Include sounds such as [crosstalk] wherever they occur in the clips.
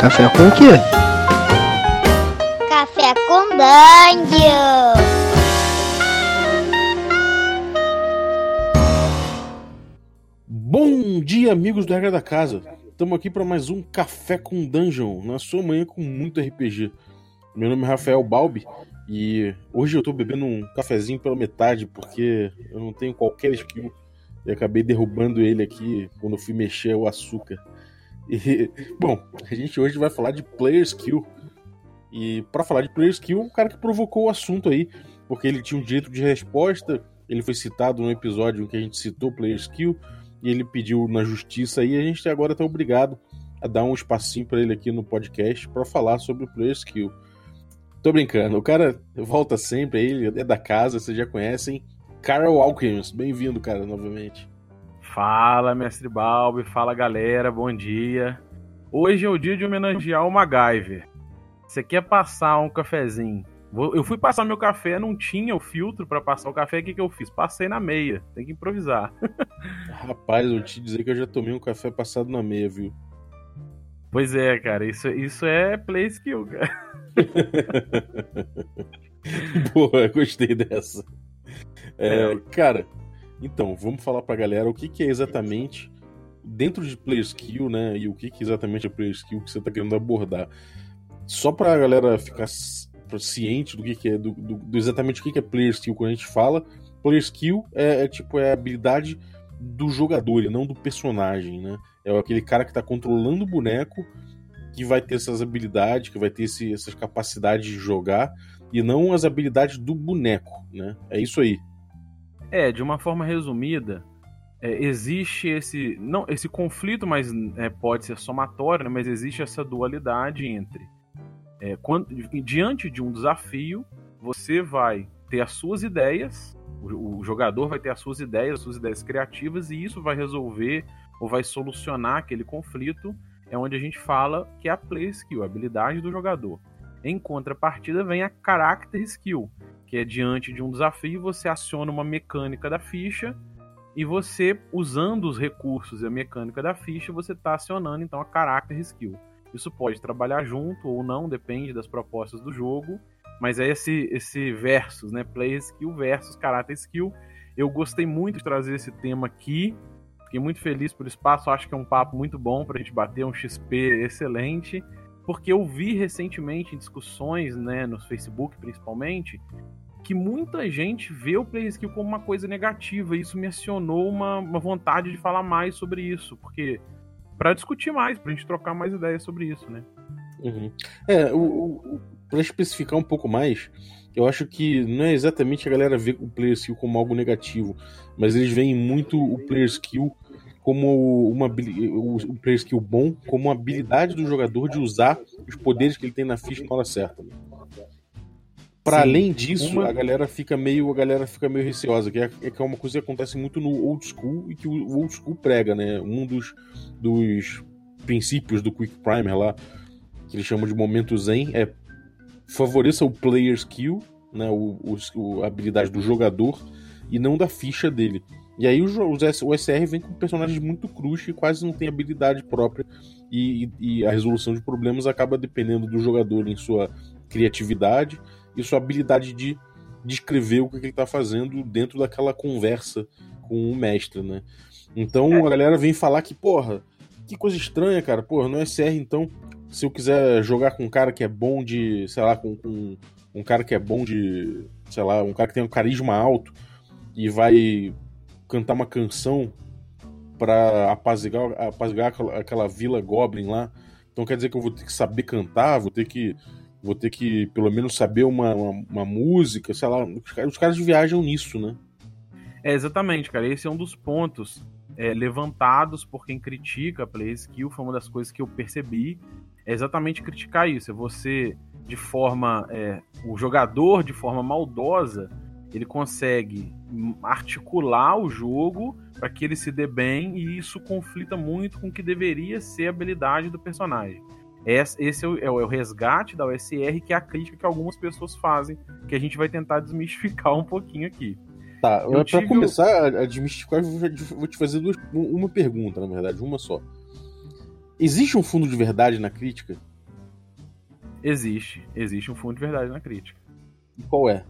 Café com o quê? Café com Dungeon! Bom dia, amigos do Regra da Casa. Estamos aqui para mais um Café com Dungeon, na sua manhã com muito RPG. Meu nome é Rafael Balbi e hoje eu tô bebendo um cafezinho pela metade porque eu não tenho qualquer skill e acabei derrubando ele aqui quando eu fui mexer o açúcar. E, bom, a gente hoje vai falar de player skill. E para falar de player skill, o cara que provocou o assunto aí, porque ele tinha um direito de resposta, ele foi citado no episódio que a gente citou player skill e ele pediu na justiça aí, a gente agora tá obrigado a dar um espacinho para ele aqui no podcast para falar sobre player skill. Tô brincando, o cara volta sempre, ele é da casa, vocês já conhecem. Carol Alkins, bem-vindo, cara, novamente. Fala, mestre Balbi, fala galera, bom dia. Hoje é o dia de homenagear o MacGyver. Você quer passar um cafezinho? Eu fui passar meu café, não tinha o filtro para passar o café, o que, que eu fiz? Passei na meia, tem que improvisar. [laughs] Rapaz, eu te dizer que eu já tomei um café passado na meia, viu? Pois é, cara, isso, isso é play skill, cara. [laughs] [laughs] Boa, gostei dessa. É, cara, então, vamos falar pra galera o que, que é exatamente dentro de player skill, né? E o que, que exatamente é player skill que você tá querendo abordar. Só pra galera ficar ciente do que, que é, do, do, do exatamente o que, que é player skill quando a gente fala. Player skill é, é tipo é a habilidade do jogador e não do personagem, né? É aquele cara que tá controlando o boneco que vai ter essas habilidades, que vai ter esse, essas capacidades de jogar e não as habilidades do boneco, né? É isso aí. É, de uma forma resumida, é, existe esse não esse conflito, mas é, pode ser somatório, né, mas existe essa dualidade entre é, quando, diante de um desafio, você vai ter as suas ideias, o, o, jogador vai ter as suas ideias, as suas ideias criativas, e isso vai resolver ou vai solucionar aquele conflito. É onde a gente fala que é a play skill, a habilidade do jogador. Em contrapartida, vem a character skill, que é diante de um desafio, você aciona uma mecânica da ficha e você, usando os recursos e a mecânica da ficha, você está acionando então a character skill. Isso pode trabalhar junto ou não, depende das propostas do jogo, mas é esse, esse versus, né? Play skill versus character skill. Eu gostei muito de trazer esse tema aqui, fiquei muito feliz pelo espaço, acho que é um papo muito bom para a gente bater um XP excelente porque eu vi recentemente em discussões, né, no Facebook principalmente, que muita gente vê o play skill como uma coisa negativa. E isso me acionou uma, uma vontade de falar mais sobre isso, porque para discutir mais, para a gente trocar mais ideias sobre isso, né? Uhum. É, o, o para especificar um pouco mais, eu acho que não é exatamente a galera ver o player skill como algo negativo, mas eles veem muito o player skill como uma o player skill bom como uma habilidade do jogador de usar os poderes que ele tem na ficha na hora certa. Para além disso, uma... a galera fica meio a galera fica meio receosa, que é, é, que é uma coisa que acontece muito no old school e que o old school prega, né? Um dos, dos princípios do Quick Primer lá, que eles chamam de momento zen, é favoreça o player skill, né, o, o, a habilidade do jogador e não da ficha dele. E aí o, o SR vem com personagens muito cruz e quase não tem habilidade própria. E, e, a resolução de problemas acaba dependendo do jogador em sua criatividade e sua habilidade de descrever o que ele está fazendo dentro daquela conversa com o mestre, né? Então a galera vem falar que, porra, que coisa estranha, cara. Porra, no SR, então, se eu quiser jogar com um cara que é bom de, sei lá, com, com um cara que é bom de, sei lá, um cara que tem um carisma alto e vai cantar uma canção para apaziguar, apaziguar aquela, aquela vila Goblin lá. Então quer dizer que eu vou ter que saber cantar, vou ter que vou ter que pelo menos saber uma, uma, uma música, sei lá. Os, os, caras viajam nisso, né? É, exatamente, cara. Esse é um dos pontos é, levantados por quem critica a Play Skill. Foi uma das coisas que eu percebi. É exatamente criticar isso. É você, de forma. É, o jogador, de forma maldosa, ele consegue articular o jogo para que ele se dê bem e isso conflita muito com o que deveria ser a habilidade do personagem. Esse é, é o, resgate da OSR, que é a crítica que algumas pessoas fazem, que a gente vai tentar desmistificar um pouquinho aqui. Tá, para tive... começar a desmistificar, eu vou te fazer duas, uma pergunta, na verdade, uma só. Existe um fundo de verdade na crítica? Existe. Existe um fundo de verdade na crítica. E qual é?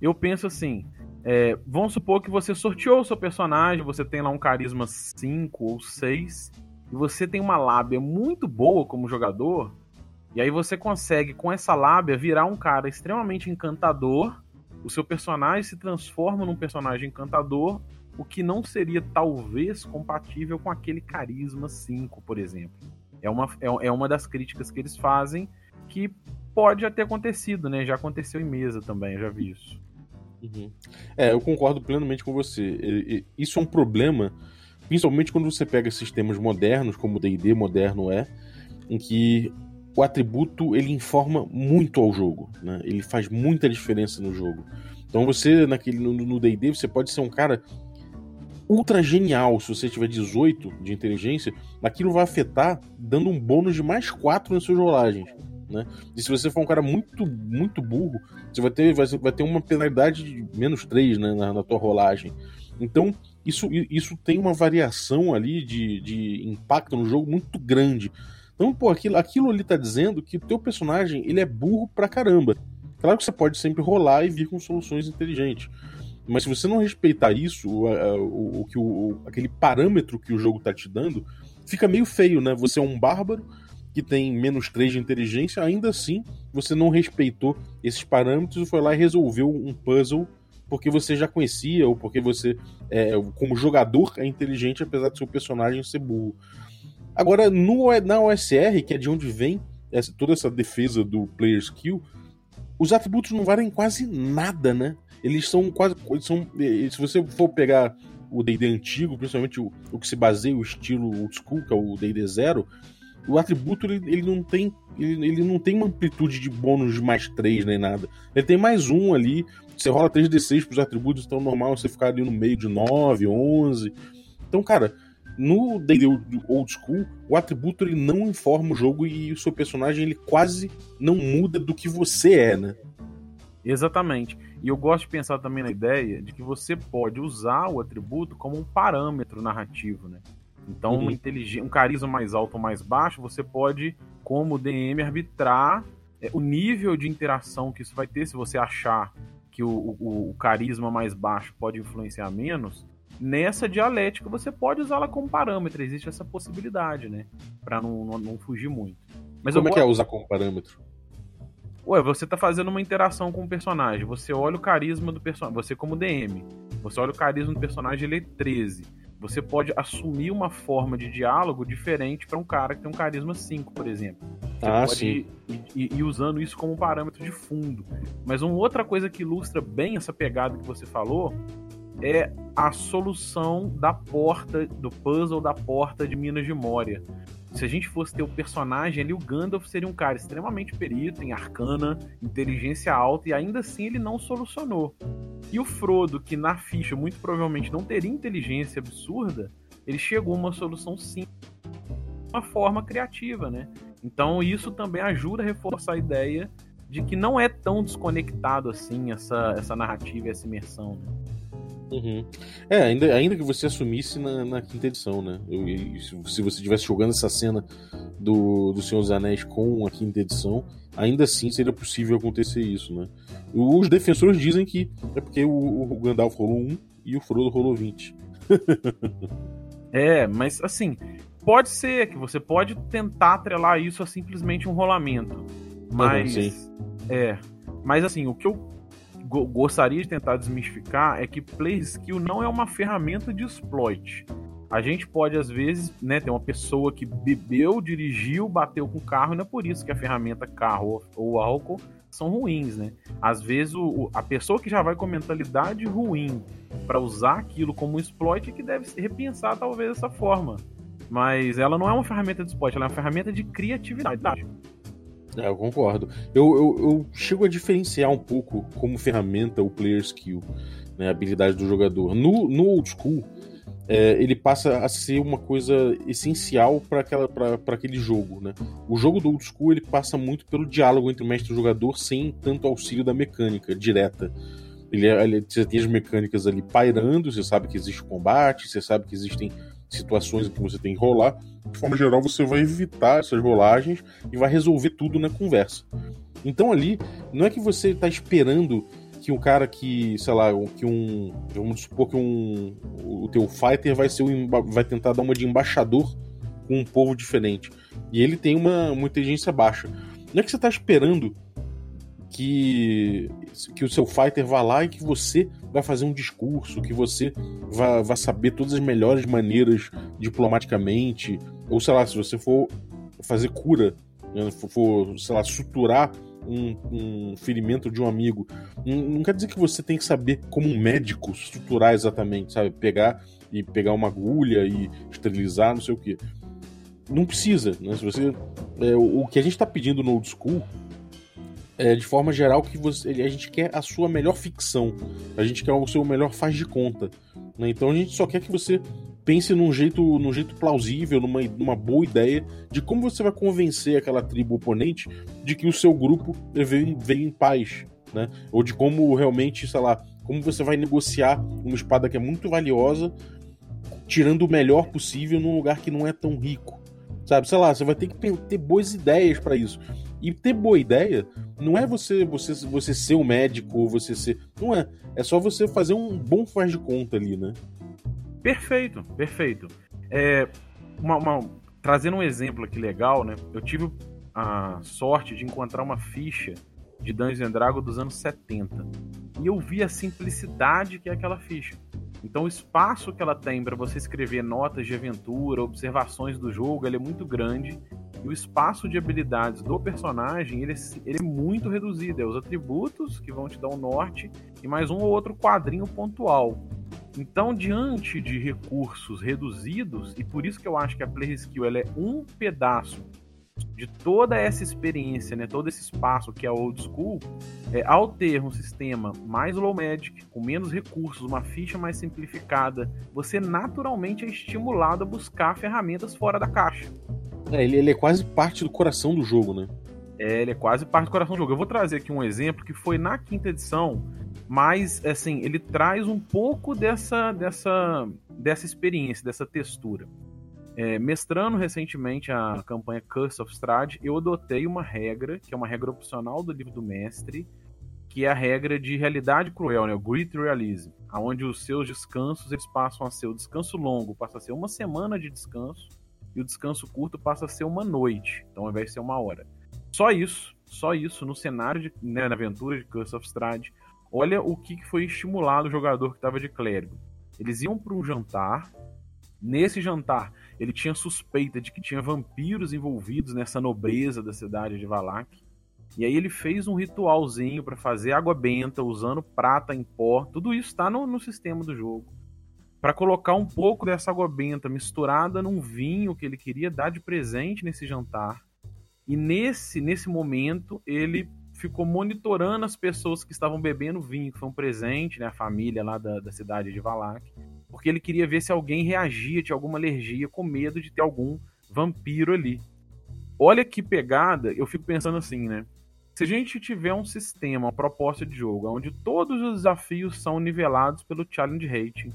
Eu penso assim. É, vamos supor que você sorteou o seu personagem, você tem lá um carisma 5 ou 6, e você tem uma lábia muito boa como jogador, e aí você consegue, com essa lábia, virar um cara extremamente encantador. O seu personagem se transforma num personagem encantador, o que não seria talvez compatível com aquele carisma 5, por exemplo. É uma, é, é uma das críticas que eles fazem que pode já ter acontecido, né? Já aconteceu em mesa também, eu já vi isso. Uhum. É, eu concordo plenamente com você. Isso é um problema, principalmente quando você pega sistemas modernos, como o D&D moderno é, em que o atributo ele informa muito ao jogo, né? Ele faz muita diferença no jogo. Então você naquele no D&D você pode ser um cara ultra genial se você tiver 18 de inteligência, aquilo vai afetar dando um bônus de mais 4 nas suas rolagens. Né? E se você for um cara muito, muito burro, você vai ter, vai, vai ter uma penalidade de menos 3 né, na, na tua rolagem. Então, isso, isso tem uma variação ali de, de impacto no jogo muito grande. Então, pô, aquilo, aquilo ali tá dizendo que o teu personagem ele é burro pra caramba. Claro que você pode sempre rolar e vir com soluções inteligentes. Mas se você não respeitar isso, o, o, aquele parâmetro que o jogo tá te dando, fica meio feio, né? Você é um bárbaro, que tem menos 3 de inteligência, ainda assim você não respeitou esses parâmetros e foi lá e resolveu um puzzle porque você já conhecia ou porque você, é, como jogador, é inteligente apesar do seu personagem ser burro. Agora, no, na OSR, que é de onde vem essa, toda essa defesa do player skill, os atributos não valem quase nada, né? Eles são quase. Eles são, se você for pegar o DD antigo, principalmente o, o que se baseia o estilo old school, que é o DD Zero, o atributo ele, ele não tem ele, ele, não tem uma amplitude de bônus de mais 3 nem nada. Ele tem mais um ali. Você rola 3d6 pros atributos, então normal você ficar ali no meio de 9, 11. Então, cara, no D&D Old School, o atributo ele não informa o jogo e o seu personagem ele quase não muda do que você é, né? Exatamente. E eu gosto de pensar também na ideia de que você pode usar o atributo como um parâmetro narrativo, né? Então, uhum. um carisma mais alto ou mais baixo, você pode, como DM, arbitrar é, o nível de interação que isso vai ter, se você achar que o, o, o carisma mais baixo pode influenciar menos. Nessa dialética, você pode usá-la como parâmetro, existe essa possibilidade, né? Pra não, não, não fugir muito. Mas como é que é usar como parâmetro? Ué, você tá fazendo uma interação com o personagem, você olha o carisma do personagem, você como DM, você olha o carisma do personagem, ele é 13 você pode assumir uma forma de diálogo diferente para um cara que tem um carisma 5, por exemplo. Você ah, pode sim. Ir, ir, usando isso como parâmetro de fundo. Mas uma outra coisa que ilustra bem essa pegada que você falou é a solução da porta, do puzzle da porta de Minas de Moria. Se a gente fosse ter o personagem ali, o Gandalf seria um cara extremamente perito em arcana, inteligência alta, e ainda assim ele não solucionou. E o Frodo, que na ficha muito provavelmente não teria inteligência absurda, ele chegou a uma solução sim, uma forma criativa, né? Então isso também ajuda a reforçar a ideia de que não é tão desconectado assim essa, essa narrativa e essa imersão. Né? Uhum. É, ainda, ainda que você assumisse na, na quinta edição, né? Eu, eu, se você estivesse jogando essa cena do, do Senhor dos Anéis com a quinta edição, ainda assim seria possível acontecer isso, né? Os defensores dizem que é porque o, o Gandalf rolou 1 e o Frodo rolou 20. [laughs] é, mas assim, pode ser que você pode tentar atrelar isso a simplesmente um rolamento. Mas. Uhum, é. Mas assim, o que eu gostaria de tentar desmistificar é que Play Skill não é uma ferramenta de exploit. A gente pode, às vezes, né, ter uma pessoa que bebeu, dirigiu, bateu com o carro, e não é por isso que a ferramenta carro ou álcool são ruins, né? Às vezes o, a pessoa que já vai com mentalidade ruim para usar aquilo como exploit é que deve repensar talvez dessa forma. Mas ela não é uma ferramenta de exploit, ela é uma ferramenta de criatividade. É, eu concordo. Eu, eu, eu, chego a diferenciar um pouco como ferramenta o player skill, né, a habilidade do jogador. No, no old school, é, ele passa a ser uma coisa essencial para aquele jogo. Né? O jogo do old school ele passa muito pelo diálogo entre o mestre e o jogador sem tanto auxílio da mecânica direta. Ele, é, ele, você tem as mecânicas ali pairando, você sabe que existe combate, você sabe que existem situações que você tem que rolar. De forma geral, você vai evitar essas rolagens e vai resolver tudo na conversa. Então ali, não é que você está esperando que um cara que, sei lá, que um. Vamos supor que um. O teu fighter vai ser um, vai tentar dar uma de embaixador com um povo diferente. E ele tem uma, uma inteligência baixa. Não é que você está esperando que, que o seu fighter vá lá e que você vai fazer um discurso, que você vai, saber todas as melhores maneiras diplomaticamente, ou sei lá, se você for fazer cura, né, for, sei lá, suturar um, um, ferimento de um amigo, não, não, quer dizer que você tem que saber como um médico suturar exatamente, sabe? Pegar e pegar uma agulha e esterilizar, não sei o que. Não precisa, né? Se você, é, o, o que a gente está pedindo no old school é, de forma geral, que você, a gente quer a sua melhor ficção. A gente quer o seu melhor faz de conta. Né? Então a gente só quer que você pense num jeito, num jeito plausível, numa, numa boa ideia de como você vai convencer aquela tribo oponente de que o seu grupo veio, veio em paz. Né? Ou de como realmente, sei lá, como você vai negociar uma espada que é muito valiosa, tirando o melhor possível num lugar que não é tão rico. Sabe, sei lá, você vai ter que ter boas ideias para isso. E ter boa ideia não é você você você ser o um médico você ser. Não é. É só você fazer um bom faz de conta ali, né? Perfeito, perfeito. É, uma, uma, trazendo um exemplo aqui legal, né? Eu tive a sorte de encontrar uma ficha de Dungeons and Dragons dos anos 70. E eu vi a simplicidade que é aquela ficha. Então o espaço que ela tem para você escrever notas de aventura, observações do jogo, é muito grande e o espaço de habilidades do personagem ele, é ele é muito reduzido. É os atributos que vão te dar um norte e mais um ou outro quadrinho pontual. Então, diante de recursos reduzidos, e por isso que eu acho que a Play Skill ela é um pedaço de toda essa experiência, né, todo esse espaço que é old school, é, ao ter um sistema mais low magic, com menos recursos, uma ficha mais simplificada, você naturalmente é estimulado a buscar ferramentas fora da caixa. É, ele, ele é quase parte do coração do jogo, né? É, ele é quase parte do coração do jogo. Eu vou trazer aqui um exemplo que foi na quinta edição, mas assim, ele traz um pouco dessa dessa dessa experiência, dessa textura. É, mestrando recentemente a campanha Curse of Strahd, eu adotei uma regra, que é uma regra opcional do livro do mestre, que é a regra de realidade cruel, né, o Grit Realism, onde os seus descansos eles passam a ser o descanso longo, passa a ser uma semana de descanso, e o descanso curto passa a ser uma noite, então ao invés de ser uma hora. Só isso, só isso, no cenário, de, né, na aventura de Curse of Strahd, olha o que foi estimulado o jogador que estava de clérigo. Eles iam para um jantar, nesse jantar ele tinha suspeita de que tinha vampiros envolvidos nessa nobreza da cidade de Valak. E aí ele fez um ritualzinho para fazer água benta usando prata em pó. Tudo isso está no, no sistema do jogo para colocar um pouco dessa água benta misturada num vinho que ele queria dar de presente nesse jantar. E nesse, nesse momento ele ficou monitorando as pessoas que estavam bebendo vinho, que foi um presente, né, a família lá da, da cidade de Valak, porque ele queria ver se alguém reagia, tinha alguma alergia, com medo de ter algum vampiro ali. Olha que pegada, eu fico pensando assim, né? Se a gente tiver um sistema, uma proposta de jogo, onde todos os desafios são nivelados pelo challenge rating,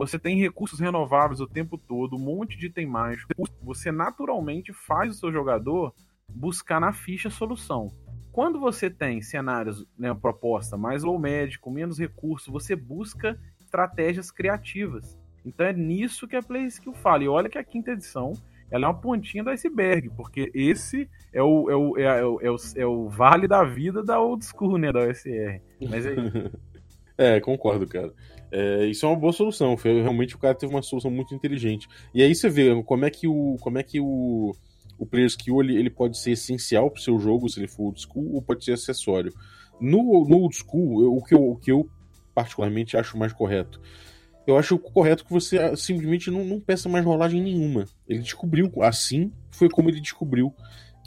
você tem recursos renováveis o tempo todo, um monte de item mágico. Você naturalmente faz o seu jogador buscar na ficha solução. Quando você tem cenários, né, proposta mais low médico, menos recursos, você busca estratégias criativas. Então é nisso que a Play Skill fala. E olha que a quinta edição ela é uma pontinha do iceberg, porque esse é o, é o, é o, é o, é o vale da vida da old school, né, da OSR. Mas é isso. [laughs] é, concordo, cara. É, isso é uma boa solução. Foi, realmente o cara teve uma solução muito inteligente. E aí você vê como é que o, como é que o, o player skill ele, ele pode ser essencial para o seu jogo, se ele for old school, ou pode ser acessório. No, no old school, eu, o, que eu, o que eu particularmente acho mais correto. Eu acho correto que você simplesmente não, não peça mais rolagem nenhuma. Ele descobriu, assim foi como ele descobriu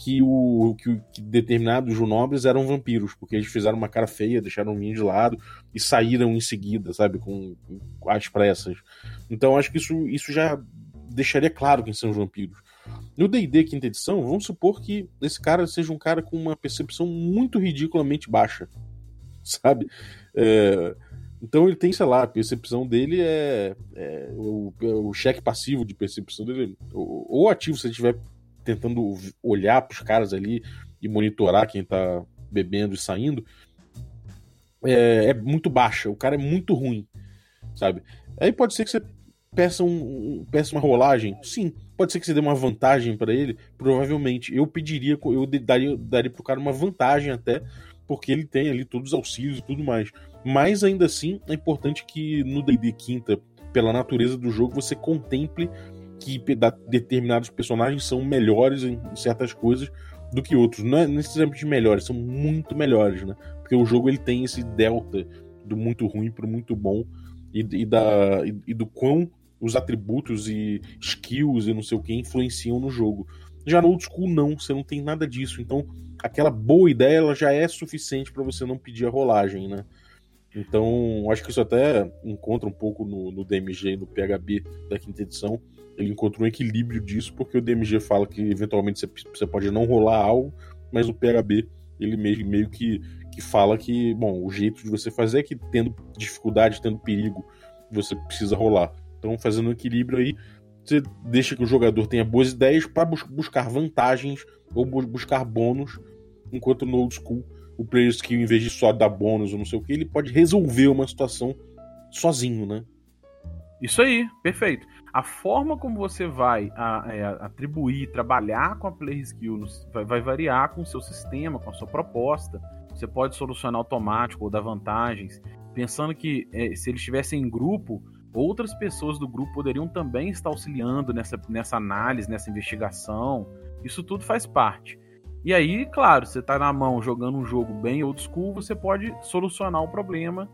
que, o, que, que determinados nobres eram vampiros, porque eles fizeram uma cara feia, deixaram o vinho de lado e saíram em seguida, sabe, com, com as pressas. Então acho que isso, isso já deixaria claro quem são os vampiros. No D&D quinta edição, vamos supor que esse cara seja um cara com uma percepção muito ridiculamente baixa, [laughs] sabe? É, Então ele tem, sei lá, a percepção dele é, é o, o, cheque passivo de percepção dele, ou, ou ativo se ele estiver tentando olhar para os caras ali e monitorar quem tá bebendo e saindo, é, é, muito baixa. O cara é muito ruim, sabe? Aí pode ser que você peça, um, peça uma rolagem. Sim. Pode ser que você dê uma vantagem para ele. Provavelmente. Eu pediria, eu daria, daria pro cara uma vantagem até, porque ele tem ali todos os auxílios e tudo mais. Mas ainda assim, é importante que no DD Quinta, pela natureza do jogo, você contemple que determinados personagens são melhores em certas coisas do que outros. Não é necessariamente melhores, são muito melhores, né? Porque o jogo ele tem esse delta do muito ruim para muito bom e, e da, e, e, do quão os atributos e skills e não sei o que influenciam no jogo. Já no old school não, você não tem nada disso. Então, aquela boa ideia ela já é suficiente para você não pedir a rolagem, né? Então, acho que isso até encontra um pouco no, no DMG e no PHB da quinta edição. Ele encontrou um equilíbrio disso, porque o DMG fala que eventualmente você, você pode não rolar algo, mas o PHB ele meio, meio que, que fala que, bom, o jeito de você fazer é que tendo dificuldade, tendo perigo, você precisa rolar. Então, fazendo um equilíbrio aí, você deixa que o jogador tenha boas ideias para bus buscar vantagens ou bu buscar bônus, enquanto no old school o player skill, em vez de só dar bônus ou não sei o que, ele pode resolver uma situação sozinho, né? Isso aí, perfeito. A forma como você vai a, é, atribuir, trabalhar com a player skill vai, vai, variar com o seu sistema, com a sua proposta. Você pode solucionar automático ou dar vantagens, pensando que é, se eles estivessem em grupo, outras pessoas do grupo poderiam também estar auxiliando nessa, nessa análise, nessa investigação. Isso tudo faz parte. E aí, claro, você está na mão jogando um jogo bem old school, você pode solucionar o problema.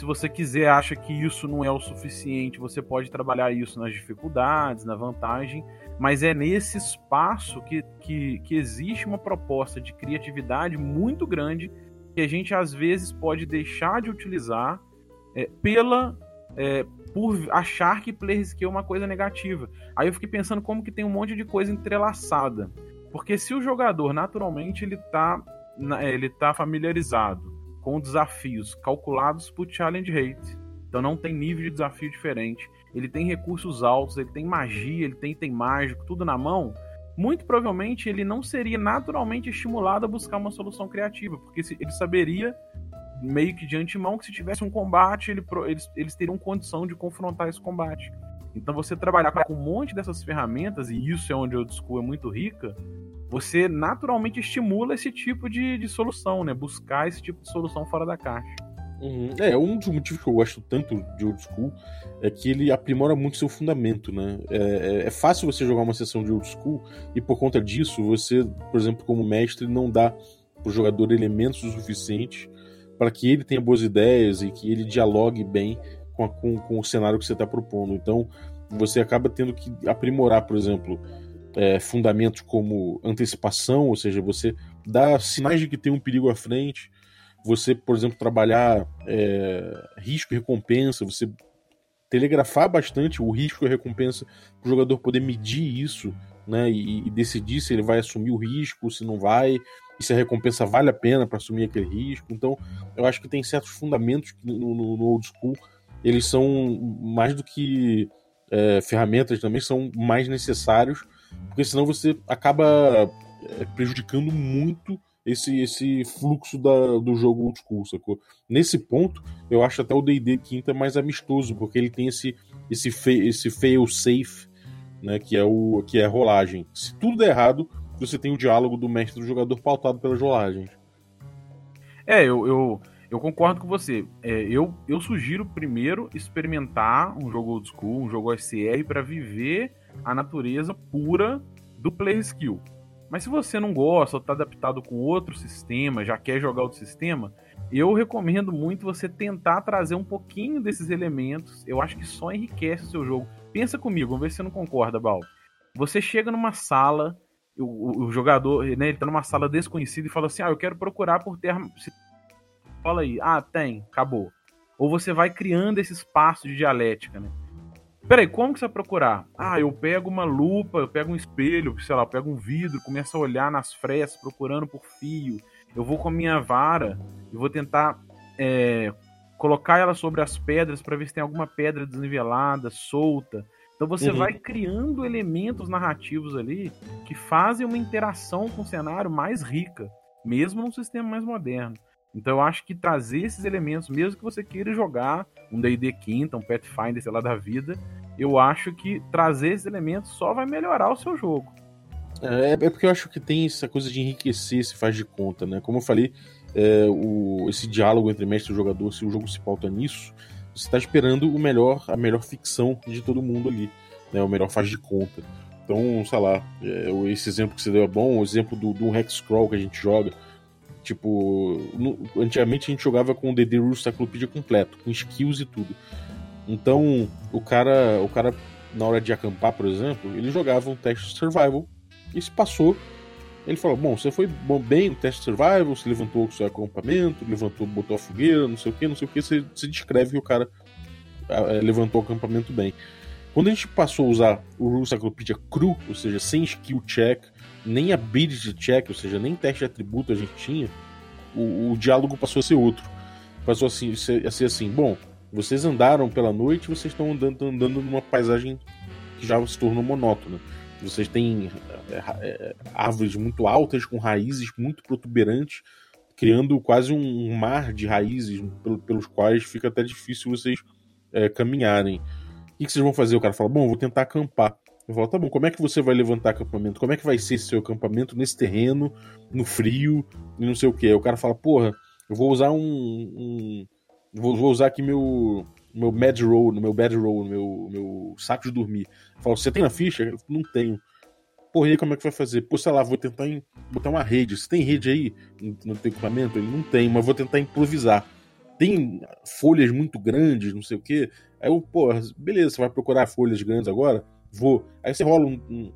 Se você quiser, acha que isso não é o suficiente, você pode trabalhar isso nas dificuldades, na vantagem, mas é nesse espaço que, que, que existe uma proposta de criatividade muito grande que a gente às vezes pode deixar de utilizar é, pela é, por achar que player skill é uma coisa negativa. Aí eu fiquei pensando como que tem um monte de coisa entrelaçada. Porque se o jogador, naturalmente, ele está ele tá familiarizado com desafios calculados por challenge rate, então não tem nível de desafio diferente, ele tem recursos altos, ele tem magia, ele tem item mágico, tudo na mão, muito provavelmente ele não seria naturalmente estimulado a buscar uma solução criativa, porque ele saberia meio que de antemão que se tivesse um combate, ele, eles, eles teriam condição de confrontar esse combate. Então você trabalhar com um monte dessas ferramentas, e isso é onde o School é muito rica, você naturalmente estimula esse tipo de, de solução, né? Buscar esse tipo de solução fora da caixa. Uhum. É, um dos motivos que eu gosto tanto de Old School é que ele aprimora muito seu fundamento, né? É, é, é fácil você jogar uma sessão de Old School e por conta disso você, por exemplo, como mestre, não dá pro jogador elementos o suficiente para que ele tenha boas ideias e que ele dialogue bem com, a, com, com o cenário que você está propondo. Então, você acaba tendo que aprimorar, por exemplo, é, fundamentos como antecipação, ou seja, você dá sinais de que tem um perigo à frente, você, por exemplo, trabalhar é, risco e recompensa, você telegrafar bastante o risco e a recompensa para o jogador poder medir isso né, e, e, decidir se ele vai assumir o risco, se não vai, e se a recompensa vale a pena para assumir aquele risco. Então, eu acho que tem certos fundamentos no, no, no old school eles são mais do que é, ferramentas também, são mais necessários, porque senão você acaba é, prejudicando muito esse, esse fluxo da, do jogo old school, sacou? Nesse ponto, eu acho até o D&D quinta mais amistoso, porque ele tem esse, esse, fe, esse fail safe, né, que é o que é rolagem. Se tudo der errado, você tem o diálogo do mestre do jogador pautado pelas rolagens. É, eu, eu eu concordo com você. É, eu, eu sugiro primeiro experimentar um jogo old school, um jogo OSR, para viver a natureza pura do player skill. Mas se você não gosta ou está adaptado com outro sistema, já quer jogar outro sistema, eu recomendo muito você tentar trazer um pouquinho desses elementos. Eu acho que só enriquece o seu jogo. Pensa comigo, vamos ver se você não concorda, Bal. Você chega numa sala, o, o jogador, né, ele tá numa sala desconhecida e fala assim: Ah, eu quero procurar por ter Fala aí. Ah, tem. Acabou. Ou você vai criando esse espaço de dialética, né? Peraí, como que você vai procurar? Ah, eu pego uma lupa, eu pego um espelho, sei lá, eu pego um vidro, começo a olhar nas frestas, procurando por fio. Eu vou com a minha vara e vou tentar é, colocar ela sobre as pedras para ver se tem alguma pedra desnivelada, solta. Então você uhum. vai criando elementos narrativos ali que fazem uma interação com o cenário mais rica, mesmo num sistema mais moderno. Então eu acho que trazer esses elementos, mesmo que você queira jogar um D&D quinta, um Pathfinder, sei lá, da vida, eu acho que trazer esses elementos só vai melhorar o seu jogo. É, é porque eu acho que tem essa coisa de enriquecer se faz de conta, né? Como eu falei, é, o, esse diálogo entre mestre e jogador, se o jogo se pauta nisso, você está esperando o melhor, a melhor ficção de todo mundo ali, né? O melhor faz de conta. Então, sei lá, é, esse exemplo que você deu é bom, o exemplo do, do Hexcrawl que a gente joga. Tipo, no, antigamente a gente jogava com o DD Rules Cyclopedia completo, com skills e tudo. Então, o cara, o cara na hora de acampar, por exemplo, ele jogava um teste de survival e se passou. Ele falou: Bom, você foi bom, bem no teste de survival, você levantou o seu acampamento, levantou, botou a fogueira, não sei o que, não sei o que, você, você descreve que o cara é, levantou o acampamento bem. Quando a gente passou a usar o Rule Cyclopedia cru, ou seja, sem skill check, nem ability check, ou seja, nem teste de atributo a gente tinha, o, o diálogo passou a ser outro. Passou a ser, a ser assim: bom, vocês andaram pela noite, vocês estão andando, andando numa paisagem que já se tornou monótona. Vocês têm é, é, árvores muito altas, com raízes muito protuberantes, criando quase um mar de raízes pelos quais fica até difícil vocês é, caminharem. O que vocês vão fazer? O cara fala: Bom, vou tentar acampar. Eu falo: Tá bom, como é que você vai levantar acampamento? Como é que vai ser seu acampamento nesse terreno, no frio e não sei o que? Aí o cara fala: Porra, eu vou usar um. um vou, vou, usar aqui meu. Meu bad roll, meu bad roll, meu, meu saco de dormir. Eu falo, você tem a ficha? Eu, não tenho. Porra, e aí como é que vai fazer? Pô, sei lá, vou tentar botar uma rede. Você tem rede aí no teu equipamento? Ele não tem, mas vou tentar improvisar. Tem folhas muito grandes, não sei o que. Aí eu, pô, beleza, você vai procurar folhas grandes agora? Vou. Aí você rola um, um,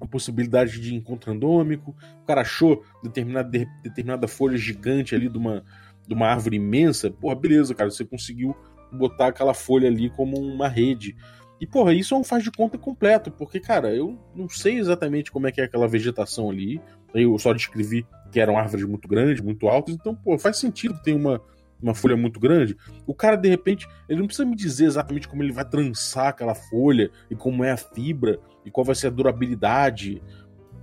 uma possibilidade de encontro randômico. O cara achou determinada, de, determinada folha gigante ali de uma, de uma árvore imensa. Porra, beleza, cara, você conseguiu botar aquela folha ali como uma rede. E, porra, isso é um faz de conta completo, porque, cara, eu não sei exatamente como é que é aquela vegetação ali. Eu só descrevi que eram árvores muito grandes, muito altas, então, pô, faz sentido que uma, uma folha muito grande, o cara de repente, ele não precisa me dizer exatamente como ele vai trançar aquela folha e como é a fibra e qual vai ser a durabilidade,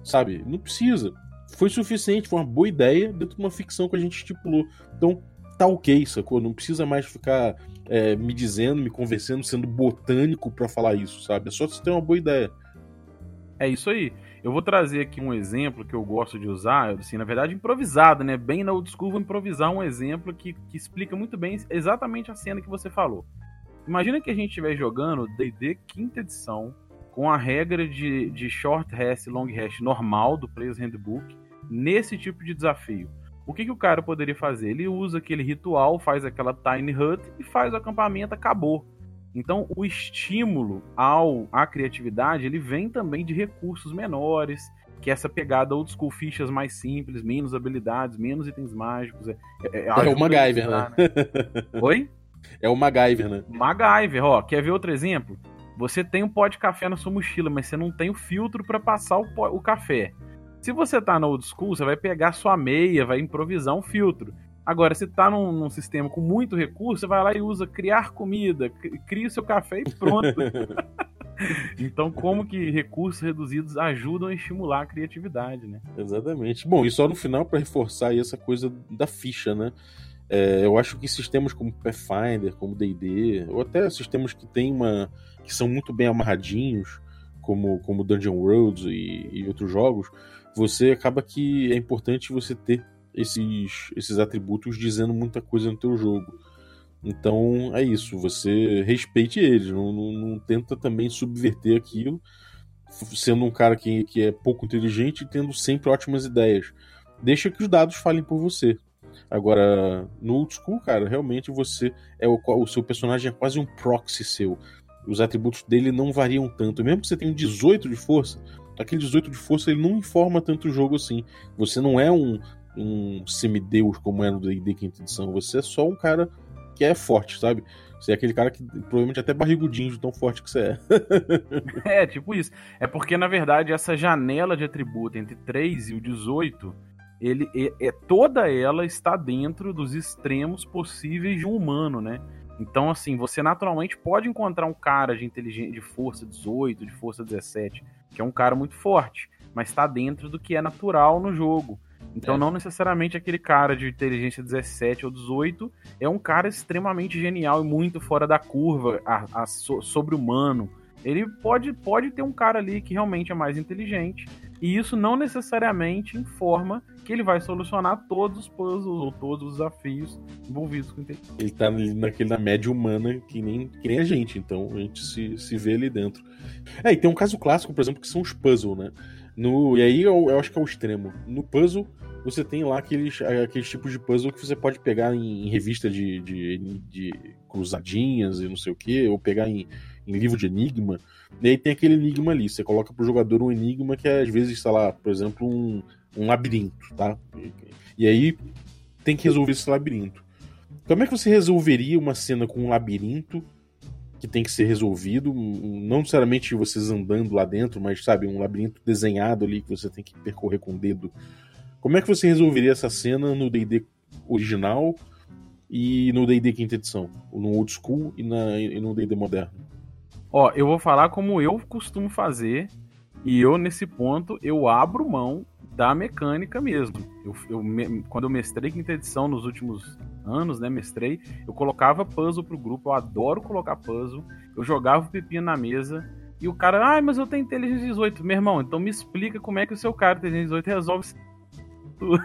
sabe? Não precisa. Foi suficiente, foi uma boa ideia dentro de uma ficção que a gente estipulou. Então, tá ok, sacou? Não precisa mais ficar é, me dizendo, me convencendo, sendo botânico para falar isso, sabe? É só você ter uma boa ideia. É isso aí. Eu vou trazer aqui um exemplo que eu gosto de usar, assim, na verdade improvisado, né? Bem na old school, vou improvisar um exemplo que, que explica muito bem exatamente a cena que você falou. Imagina que a gente estiver jogando D&D quinta edição, com a regra de, de short rest e long rest normal do Player's Handbook, nesse tipo de desafio. O que, que o cara poderia fazer? Ele usa aquele ritual, faz aquela tiny hut e faz o acampamento, acabou. Então, o estímulo ao à criatividade, ele vem também de recursos menores, que é essa pegada old school fichas mais simples, menos habilidades, menos itens mágicos. É, é, é, é o MacGyver, né? né? Oi? É o MacGyver, né? MacGyver, ó. Quer ver outro exemplo? Você tem um pó de café na sua mochila, mas você não tem o filtro para passar o, pó, o café. Se você tá na old school, você vai pegar sua meia, vai improvisar um filtro. Agora, se tá num, num, sistema com muito recurso, você vai lá e usa criar comida, cria o seu café e pronto. [laughs] então, como que recursos reduzidos ajudam a estimular a criatividade, né? Exatamente. Bom, e só no final, para reforçar essa coisa da ficha, né? É, eu acho que sistemas como Pathfinder, como D&D, ou até sistemas que tem uma que são muito bem amarradinhos, como, como Dungeon Worlds e, e outros jogos, você acaba que é importante você ter esses, esses atributos dizendo muita coisa no teu jogo. Então é isso, você respeite eles, não, não, não, tenta também subverter aquilo, sendo um cara que, que é pouco inteligente e tendo sempre ótimas ideias. Deixa que os dados falem por você. Agora, no old school, cara, realmente você é o, o seu personagem é quase um proxy seu. Os atributos dele não variam tanto. Mesmo que você tenha um 18 de força, aquele 18 de força ele não informa tanto o jogo assim. Você não é um, um semideus como é no D&D quinta edição. Você é só um cara que é forte, sabe? Você é aquele cara que provavelmente até barrigudinho de tão forte que você é. [laughs] é, tipo isso. É porque, na verdade, essa janela de atributo entre 3 e o 18 ele é, é toda ela está dentro dos extremos possíveis de um humano, né? Então, assim, você naturalmente pode encontrar um cara de inteligência de força 18, de força 17, que é um cara muito forte, mas está dentro do que é natural no jogo. Então, é. não necessariamente aquele cara de inteligência 17 ou 18 é um cara extremamente genial e muito fora da curva, a, a, sobre-humano. Ele pode, pode ter um cara ali que realmente é mais inteligente, e isso não necessariamente informa que ele vai solucionar todos os puzzles ou todos os desafios envolvidos com inteligência. Ele tá naquele na média humana que nem, que nem a gente, então a gente se, se vê ali dentro. É, e tem um caso clássico, por exemplo, que são os puzzles, né? No, e aí eu, eu acho que é o extremo. No puzzle, você tem lá aqueles, aqueles tipos de puzzle que você pode pegar em, em revista de, de, de, cruzadinhas e não sei o que, ou pegar em, em livro de enigma. E aí tem aquele enigma ali. Você coloca pro jogador um enigma que é, às vezes, sei lá, por exemplo, um, um labirinto, tá? E aí tem que resolver esse labirinto. Como é que você resolveria uma cena com um labirinto que tem que ser resolvido? Não necessariamente vocês andando lá dentro, mas sabe, um labirinto desenhado ali que você tem que percorrer com o dedo. Como é que você resolveria essa cena no D&D original e no D&D quinta edição? No old school e, na, e no D&D moderno? Ó, eu vou falar como eu costumo fazer e eu, nesse ponto, eu abro mão da mecânica mesmo. Eu, eu me, quando eu mestrei quinta edição nos últimos anos, né, mestrei, eu colocava puzzle pro grupo, eu adoro colocar puzzle, eu jogava o pepino na mesa, e o cara, ah, mas eu tenho inteligência 18. Meu irmão, então me explica como é que o seu cara inteligência 18 resolve tudo.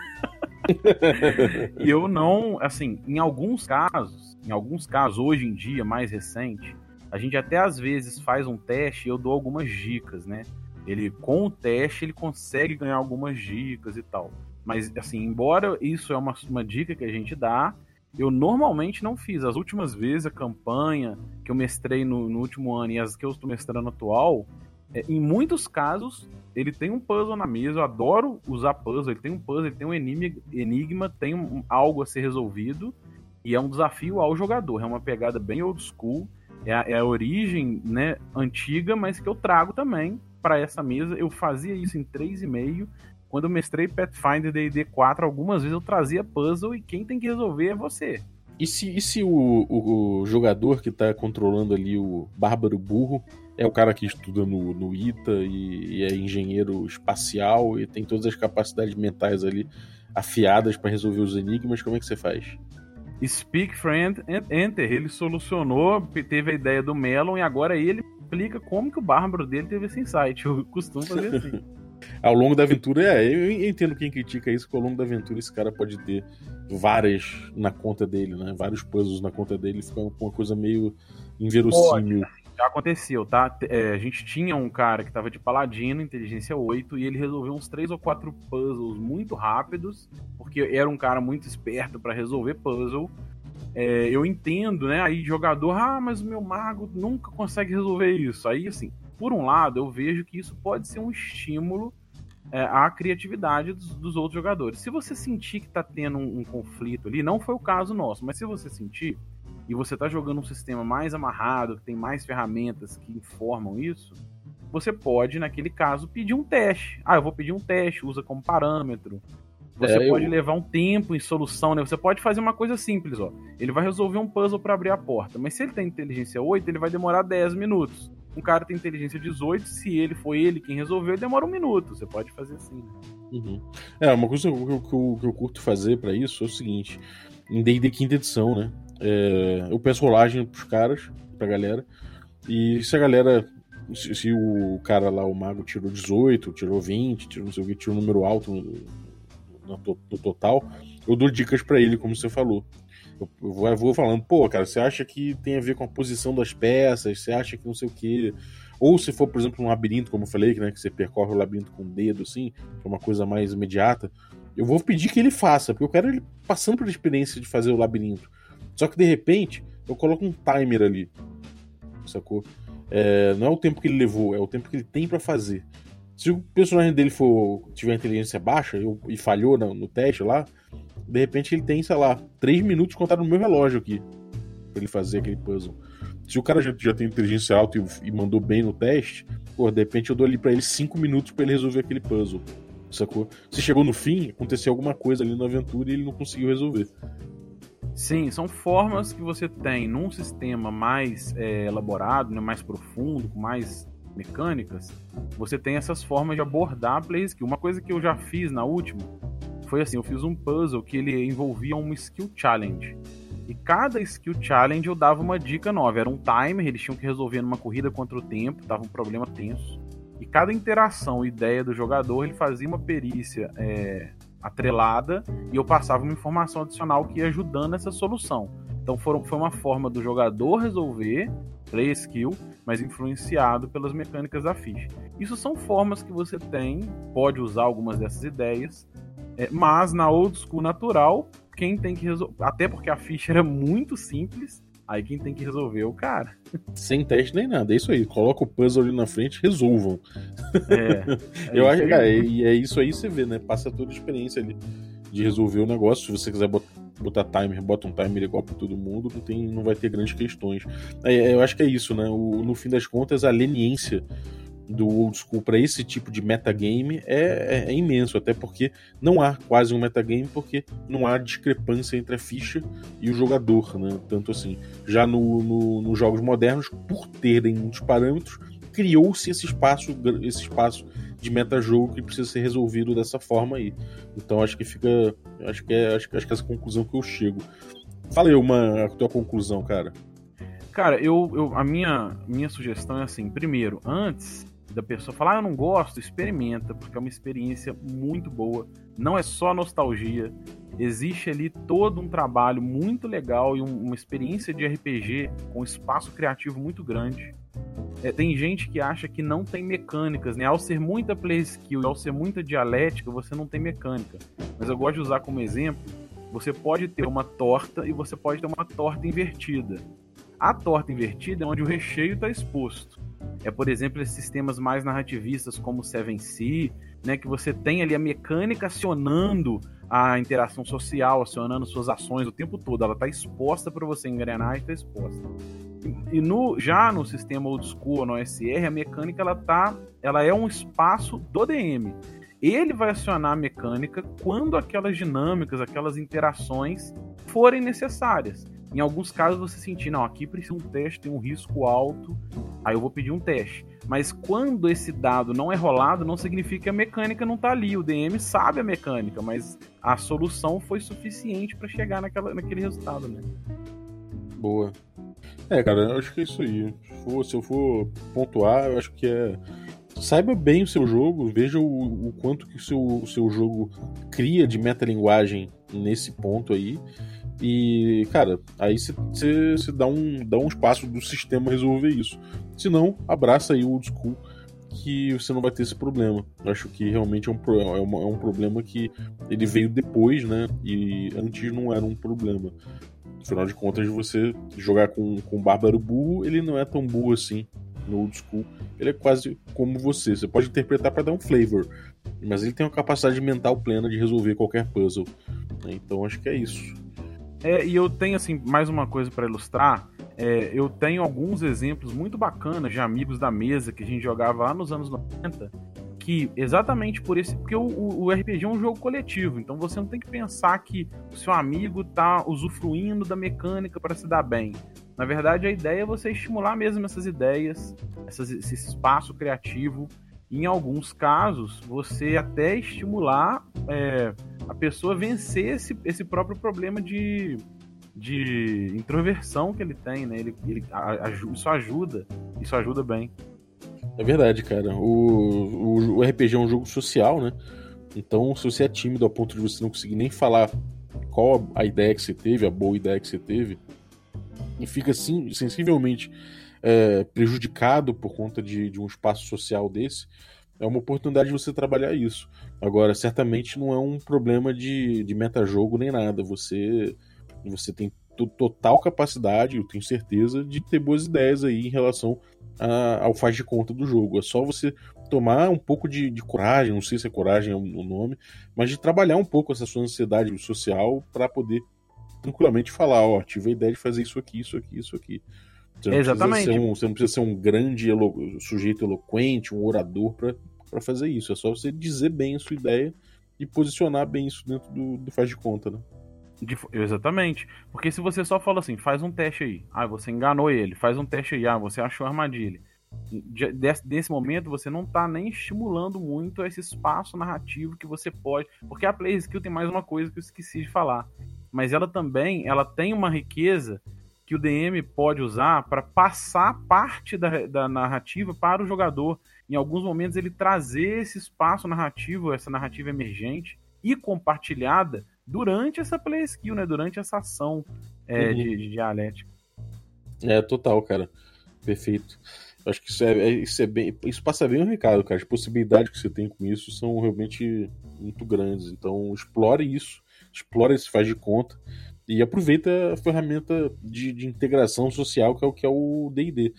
[laughs] e eu não, assim, em alguns casos, em alguns casos, hoje em dia, mais recente, a gente até às vezes faz um teste e eu dou algumas dicas, né? Ele, com o teste, ele consegue ganhar algumas dicas e tal. Mas, assim, embora isso é uma, uma dica que a gente dá, eu normalmente não fiz. As últimas vezes, a campanha que eu mestrei no, no último ano e as que eu estou mestrando atual, é, em muitos casos, ele tem um puzzle na mesa. Eu adoro usar puzzle. Ele tem um puzzle, ele tem um enigma, enigma tem um, algo a ser resolvido. E é um desafio ao jogador. É uma pegada bem old school. É a, é a origem né, antiga, mas que eu trago também para essa mesa. Eu fazia isso em 3,5. Quando eu mestrei Pathfinder D&D 4, algumas vezes eu trazia puzzle e quem tem que resolver é você. E se, e se o, o, o jogador que está controlando ali o Bárbaro Burro é o cara que estuda no, no ITA e, e, é engenheiro espacial e tem todas as capacidades mentais ali afiadas para resolver os enigmas, como é que você faz? Speak Friend Enter, ele solucionou, teve a ideia do Melon e agora ele explica como que o bárbaro dele teve esse insight. Eu costumo fazer assim. [laughs] ao longo da aventura, é, eu entendo quem critica isso, que ao longo da aventura esse cara pode ter várias na conta dele, né? Vários puzzles na conta dele, fica uma coisa meio inverossímil. Pode. Já aconteceu, tá? É, a gente tinha um cara que tava de paladino, inteligência 8, e ele resolveu uns 3 ou 4 puzzles muito rápidos, porque era um cara muito esperto para resolver puzzle. É, eu entendo, né? Aí jogador, ah, mas o meu mago nunca consegue resolver isso. Aí, assim, por um lado, eu vejo que isso pode ser um estímulo é, à criatividade dos, dos, outros jogadores. Se você sentir que tá tendo um, um, conflito ali, não foi o caso nosso, mas se você sentir e você tá jogando um sistema mais amarrado, que tem mais ferramentas que informam isso, você pode, naquele caso, pedir um teste. Ah, eu vou pedir um teste, usa como parâmetro. Você é, pode eu... levar um tempo em solução, né? Você pode fazer uma coisa simples, ó. Ele vai resolver um puzzle para abrir a porta, mas se ele tem inteligência 8, ele vai demorar 10 minutos. Um cara tem inteligência 18, se ele foi ele quem resolveu, demora um minuto. Você pode fazer assim. Né? Uhum. É, uma coisa que eu, que eu, que eu curto fazer para isso é o seguinte: em D&D quinta edição, né? É, eu peço rolagem pros caras, pra galera, e se a galera se, se, o cara lá, o mago, tirou 18, tirou 20, tirou não sei o que, tirou um número alto no, no total, eu dou dicas para ele, como você falou. Eu, eu, vou, eu, vou, falando, pô, cara, você acha que tem a ver com a posição das peças, você acha que não sei o que. Ou se for, por exemplo, um labirinto, como eu falei, né, que você percorre o labirinto com o dedo, assim, que é uma coisa mais imediata, eu vou pedir que ele faça, porque eu quero ele passando pela experiência de fazer o labirinto. Só que de repente, eu coloco um timer ali, sacou? É, não é o tempo que ele levou, é o tempo que ele tem para fazer. Se o personagem dele for tiver inteligência baixa e falhou no, no, teste lá, de repente ele tem, sei lá, 3 minutos contado no meu relógio aqui. Pra ele fazer aquele puzzle. Se o cara já, já tem inteligência alta e, e, mandou bem no teste, pô, de repente eu dou ali pra ele 5 minutos para ele resolver aquele puzzle. sacou? Se chegou no fim, aconteceu alguma coisa ali na aventura e ele não conseguiu resolver. Sim, são formas que você tem num sistema mais é, elaborado, né, mais profundo, com mais mecânicas, você tem essas formas de abordar a play skill. Uma coisa que eu já fiz na última foi assim, eu fiz um puzzle que ele envolvia um skill challenge. E cada skill challenge eu dava uma dica nova. Era um timer, eles tinham que resolver numa corrida contra o tempo, tava um problema tenso. E cada interação, ideia do jogador, ele fazia uma perícia é, atrelada e eu passava uma informação adicional que ia ajudando essa solução. Então foram, foi uma forma do jogador resolver, play skill, mas influenciado pelas mecânicas da ficha. Isso são formas que você tem, pode usar algumas dessas ideias, é, mas na old school natural, quem tem que resolver. Até porque a ficha era muito simples, aí quem tem que resolver é o cara. Sem teste nem nada, é isso aí. Coloca o puzzle ali na frente, resolvam. É, [laughs] é Eu acho, cara, e é isso aí você vê, né? Passa toda a experiência ali de resolver o negócio. Se você quiser botar timer, bota um timer igual para todo mundo, não, tem, não vai ter grandes questões. É, eu acho que é isso, né? O, no fim das contas, a leniência do old school para esse tipo de metagame é, é, é, imenso, até porque não há quase um metagame, porque não há discrepância entre a ficha e o jogador, né? Tanto assim. Já no, no, nos jogos modernos, por terem muitos parâmetros, criou-se esse espaço, esse espaço de metajogo que precisa ser resolvido dessa forma aí. Então acho que fica. Acho que é, acho, acho que é essa conclusão que eu chego. Fala aí uma a tua conclusão, cara. Cara, eu, eu a minha, minha sugestão é assim: primeiro, antes da pessoa falar, ah, eu não gosto, experimenta, porque é uma experiência muito boa. Não é só nostalgia. Existe ali todo um trabalho muito legal e um, uma experiência de RPG com espaço criativo muito grande. É, tem gente que acha que não tem mecânicas, né? Ao ser muita play skill, ao ser muita dialética, você não tem mecânica. Mas eu gosto de usar como exemplo, você pode ter uma torta e você pode ter uma torta invertida. A torta invertida é onde o recheio está exposto. É, por exemplo, esses sistemas mais narrativistas como Seven Sea, né, que você tem ali a mecânica acionando a interação social, acionando suas ações o tempo todo. Ela está exposta para você engrenar e está exposta. E no, já no sistema old school, no OSR, a mecânica ela tá, ela é um espaço do DM. Ele vai acionar a mecânica quando aquelas dinâmicas, aquelas interações forem necessárias. Em alguns casos você sentir, não, aqui precisa um teste, tem um risco alto, aí eu vou pedir um teste. Mas quando esse dado não é rolado, não significa que a mecânica não está ali. O DM sabe a mecânica, mas a solução foi suficiente para chegar naquela, naquele resultado, né? Boa. É, cara, eu acho que é isso aí. Se, for, se eu for pontuar, eu acho que é. Saiba bem o seu jogo, veja o, o quanto que o seu, o seu jogo cria de metalinguagem nesse ponto aí. E, cara, aí você dá um, dá um espaço do sistema resolver isso. Se não, abraça aí o old school que você não vai ter esse problema. Acho que realmente é um, é, uma, é um problema que ele veio depois, né? E antes não era um problema. Afinal de contas, você jogar com, com um bárbaro burro, ele não é tão burro assim no old school. Ele é quase como você. Você pode interpretar para dar um flavor, mas ele tem uma capacidade mental plena de resolver qualquer puzzle. Então acho que é isso. É, e eu tenho, assim, mais uma coisa para ilustrar. É, eu tenho alguns exemplos muito bacanas de amigos da mesa que a gente jogava lá nos anos 90, que exatamente por esse. Porque o, o, RPG é um jogo coletivo, então você não tem que pensar que o seu amigo tá usufruindo da mecânica para se dar bem. Na verdade, a ideia é você estimular mesmo essas ideias, essas, esse espaço criativo. Em alguns casos, você até estimular. É, a pessoa vencer esse, esse próprio problema de, de introversão que ele tem, né? Ele, ele, a, a, isso ajuda, isso ajuda bem. É verdade, cara. O, o, o, RPG é um jogo social, né? Então, se você é tímido a ponto de você não conseguir nem falar qual a ideia que você teve, a boa ideia que você teve, e fica assim, sensivelmente é, prejudicado por conta de, de um espaço social desse, é uma oportunidade de você trabalhar isso. Agora, certamente não é um problema de, de metajogo nem nada. Você, você tem total capacidade, eu tenho certeza, de ter boas ideias aí em relação a, ao faz de conta do jogo. É só você tomar um pouco de, de coragem, não sei se é coragem é o nome, mas de trabalhar um pouco essa sua ansiedade social para poder tranquilamente falar, ó, tive a ideia de fazer isso aqui, isso aqui, isso aqui. Você Exatamente. Um, você não precisa ser um grande elo, sujeito eloquente, um orador para para fazer isso. É só você dizer bem a sua ideia e posicionar bem isso dentro do, do faz de conta, né? De, exatamente. Porque se você só fala assim, faz um teste aí. Ah, você enganou ele. Faz um teste aí. Ah, você achou a armadilha. Desse, desse momento, você não tá nem estimulando muito esse espaço narrativo que você pode. Porque a Play Skill tem mais uma coisa que eu esqueci de falar. Mas ela também ela tem uma riqueza que o DM pode usar para passar parte da, da narrativa para o jogador. Em alguns momentos, ele trazer esse espaço narrativo, essa narrativa emergente e compartilhada durante essa play skill, né? Durante essa ação é, uhum. de, de dialética. É, total, cara. Perfeito. Acho que isso é, é, isso é bem. Isso passa bem o recado, cara. As possibilidades que você tem com isso são realmente muito grandes. Então, explore isso. Explore esse faz de conta e aproveita a ferramenta de, de integração social que é o que é o D&D.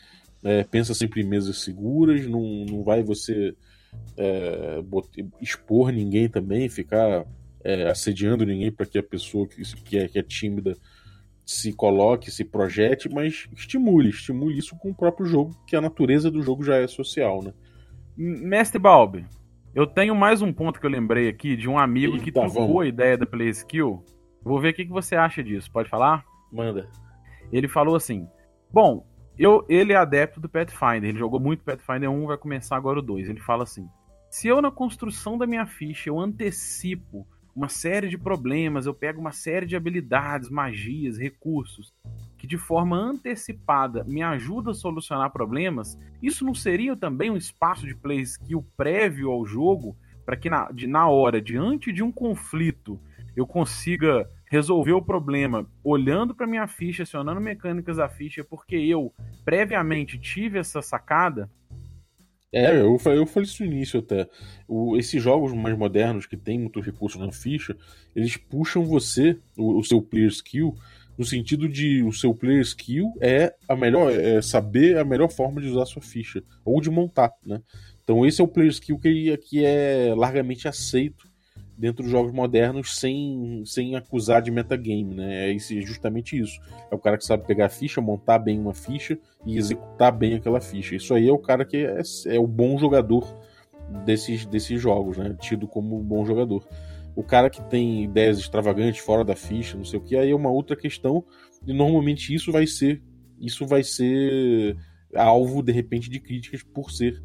É, pensa sempre em mesas seguras, não, não vai você é, expor ninguém também, ficar é, assediando ninguém para que a pessoa que, que, é, que é tímida se coloque, se projete, mas estimule, estimule isso com o próprio jogo, que a natureza do jogo já é social, né? Mestre Balbi, eu tenho mais um ponto que eu lembrei aqui de um amigo Eita, que trocou a ideia da Play Skill Vou ver o que, que você acha disso. Pode falar? Manda. Ele falou assim: Bom, eu, ele é adepto do Pathfinder. Ele jogou muito Pathfinder 1, vai começar agora o 2. Ele fala assim: Se eu, na construção da minha ficha, eu antecipo uma série de problemas, eu pego uma série de habilidades, magias, recursos que de forma antecipada me ajuda a solucionar problemas, isso não seria também um espaço de play skill prévio ao jogo para que na, de, na hora, diante de um conflito, eu consiga resolver o problema olhando para minha ficha, acionando mecânicas da ficha, porque eu previamente tive essa sacada. É, eu falei, eu falei isso no início até. O, esses jogos mais modernos que tem muitos recursos na ficha, eles puxam você, o, o, seu player skill, no sentido de o seu player skill é a melhor, é saber a melhor forma de usar a sua ficha, ou de montar, né? Então esse é o player skill que, que é largamente aceito dentro dos jogos modernos sem, sem acusar de metagame, né? É justamente isso. É o cara que sabe pegar a ficha, montar bem uma ficha e executar bem aquela ficha. Isso aí é o cara que é, é o bom jogador desses, desses jogos, né? Tido como bom jogador. O cara que tem ideias extravagantes fora da ficha, não sei o que, aí é uma outra questão. E normalmente isso vai ser isso vai ser alvo de repente de críticas por ser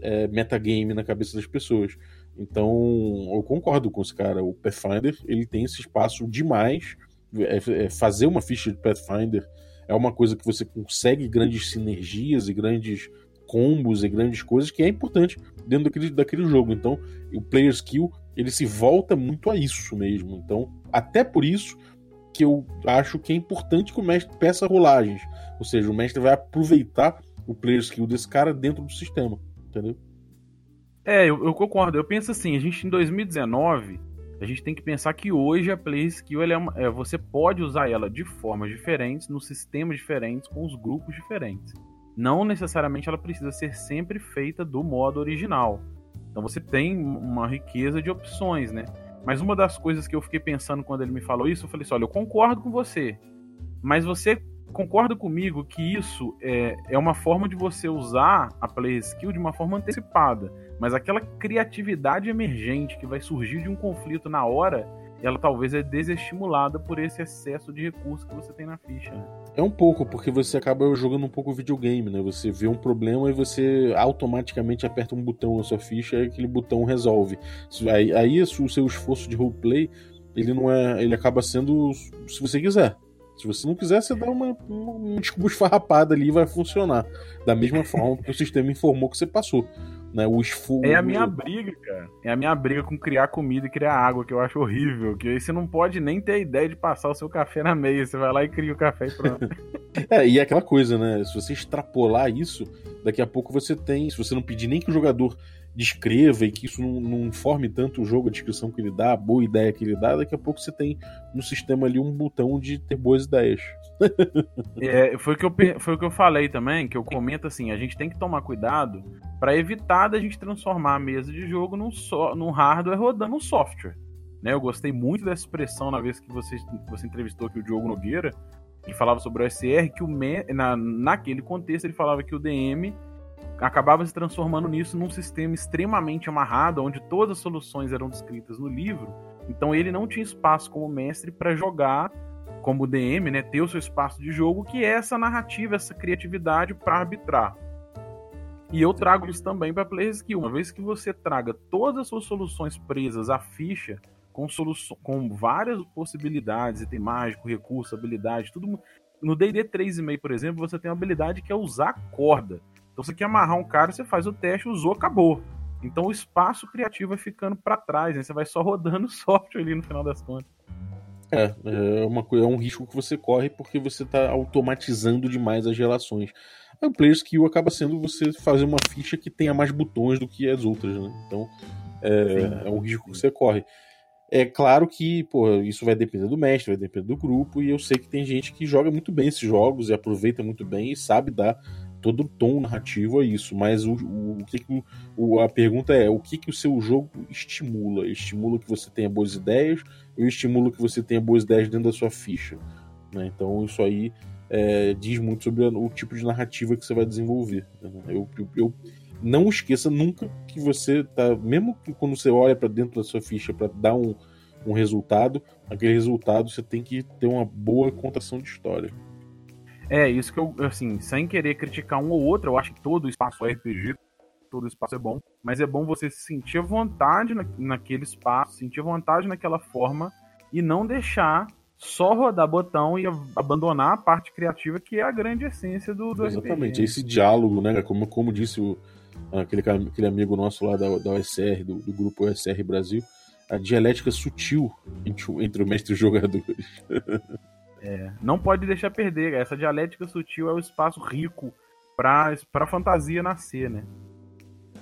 é, metagame na cabeça das pessoas. Então, eu concordo com esse cara. O Pathfinder, ele tem esse espaço demais. É, é, fazer uma ficha de Pathfinder é uma coisa que você consegue grandes sinergias e grandes combos e grandes coisas que é importante dentro daquele, daquele jogo. Então, o player skill, ele se volta muito a isso mesmo. Então, até por isso que eu acho que é importante que o mestre peça rolagens. Ou seja, o mestre vai aproveitar o player skill desse cara dentro do sistema, entendeu? É, eu, eu, concordo. Eu penso assim, a gente em 2019, a gente tem que pensar que hoje a Play Skill é, uma, é você pode usar ela de formas diferentes, nos sistemas diferentes, com os grupos diferentes. Não necessariamente ela precisa ser sempre feita do modo original. Então você tem uma riqueza de opções, né? Mas uma das coisas que eu fiquei pensando quando ele me falou isso, eu falei assim: olha, eu concordo com você, mas você concorda comigo que isso é, é uma forma de você usar a Play Skill de uma forma antecipada. Mas aquela criatividade emergente que vai surgir de um conflito na hora, ela talvez é desestimulada por esse excesso de recursos que você tem na ficha. Né? É um pouco, porque você acaba jogando um pouco videogame, né? Você vê um problema e você automaticamente aperta um botão na sua ficha e aquele botão resolve. Aí, aí o seu esforço de roleplay, ele não é. ele acaba sendo se você quiser. Se você não quiser, você dá uma, uma, uma desculpa esfarrapada ali e vai funcionar. Da mesma forma que o sistema informou que você passou. Né, o esforço. É a minha briga, cara. É a minha briga com criar comida e criar água, que eu acho horrível. Que aí você não pode nem ter a ideia de passar o seu café na meia. Você vai lá e cria o café e pronto. [laughs] é, e é aquela coisa, né? Se você extrapolar isso, daqui a pouco você tem. Se você não pedir nem que o jogador descreva e que isso não, não forme tanto o jogo, a descrição que ele dá, a boa ideia que ele dá, daqui a pouco você tem no sistema ali um botão de ter boas ideias. [laughs] é, foi, o que eu, foi o que eu falei também, que eu comento assim, a gente tem que tomar cuidado para evitar da gente transformar a mesa de jogo num, so, num hardware rodando um software. Né, eu gostei muito dessa expressão na vez que você, você entrevistou aqui o Diogo Nogueira, ele falava sobre o SR, que o na, naquele contexto ele falava que o DM acabava se transformando nisso num sistema extremamente amarrado, onde todas as soluções eram descritas no livro. Então ele não tinha espaço como mestre para jogar como DM, né, ter o seu espaço de jogo, que é essa narrativa, essa criatividade para arbitrar. E eu trago isso também para Player Skill. Uma vez que você traga todas as suas soluções presas à ficha, com, com várias possibilidades, item mágico, recurso, habilidade, tudo. No DD 3,5, por exemplo, você tem uma habilidade que é usar corda. Então você quer amarrar um cara, você faz o teste, usou, acabou. Então o espaço criativo vai ficando para trás, né? você vai só [laughs] rodando software ali no final das contas. É, é, uma, é um risco que você corre porque você está automatizando demais as relações. O player skill acaba sendo você fazer uma ficha que tenha mais botões do que as outras, né? Então é, é um risco que você corre. É claro que, pô, isso vai depender do mestre, vai depender do grupo, e eu sei que tem gente que joga muito bem esses jogos e aproveita muito bem e sabe dar todo o tom narrativo a isso, mas o, o, o que, que o, a pergunta é o que, que o seu jogo estimula? Estimula que você tenha boas ideias ou estimula que você tenha boas ideias dentro da sua ficha? Né? Então isso aí é, diz muito sobre o tipo de narrativa que você vai desenvolver. Né? Eu, eu, eu, não esqueça nunca que você tá, mesmo que quando você olha para dentro da sua ficha para dar um, um resultado, aquele resultado você tem que ter uma boa contação de história. É, isso que eu, assim, sem querer criticar um ou outro, eu acho que todo espaço é RPG, todo espaço é bom, mas é bom você sentir vontade na, naquele espaço, sentir vontade naquela forma e não deixar só rodar botão e abandonar a parte criativa que é a grande essência do, do Exatamente, esse diálogo, né, como, como disse o, aquele, aquele amigo nosso lá da, da OSR, do, do grupo OSR Brasil, a dialética sutil entre, entre o mestre e os jogadores. [laughs] É, não pode deixar perder. Essa dialética sutil é o espaço rico para a fantasia nascer, né?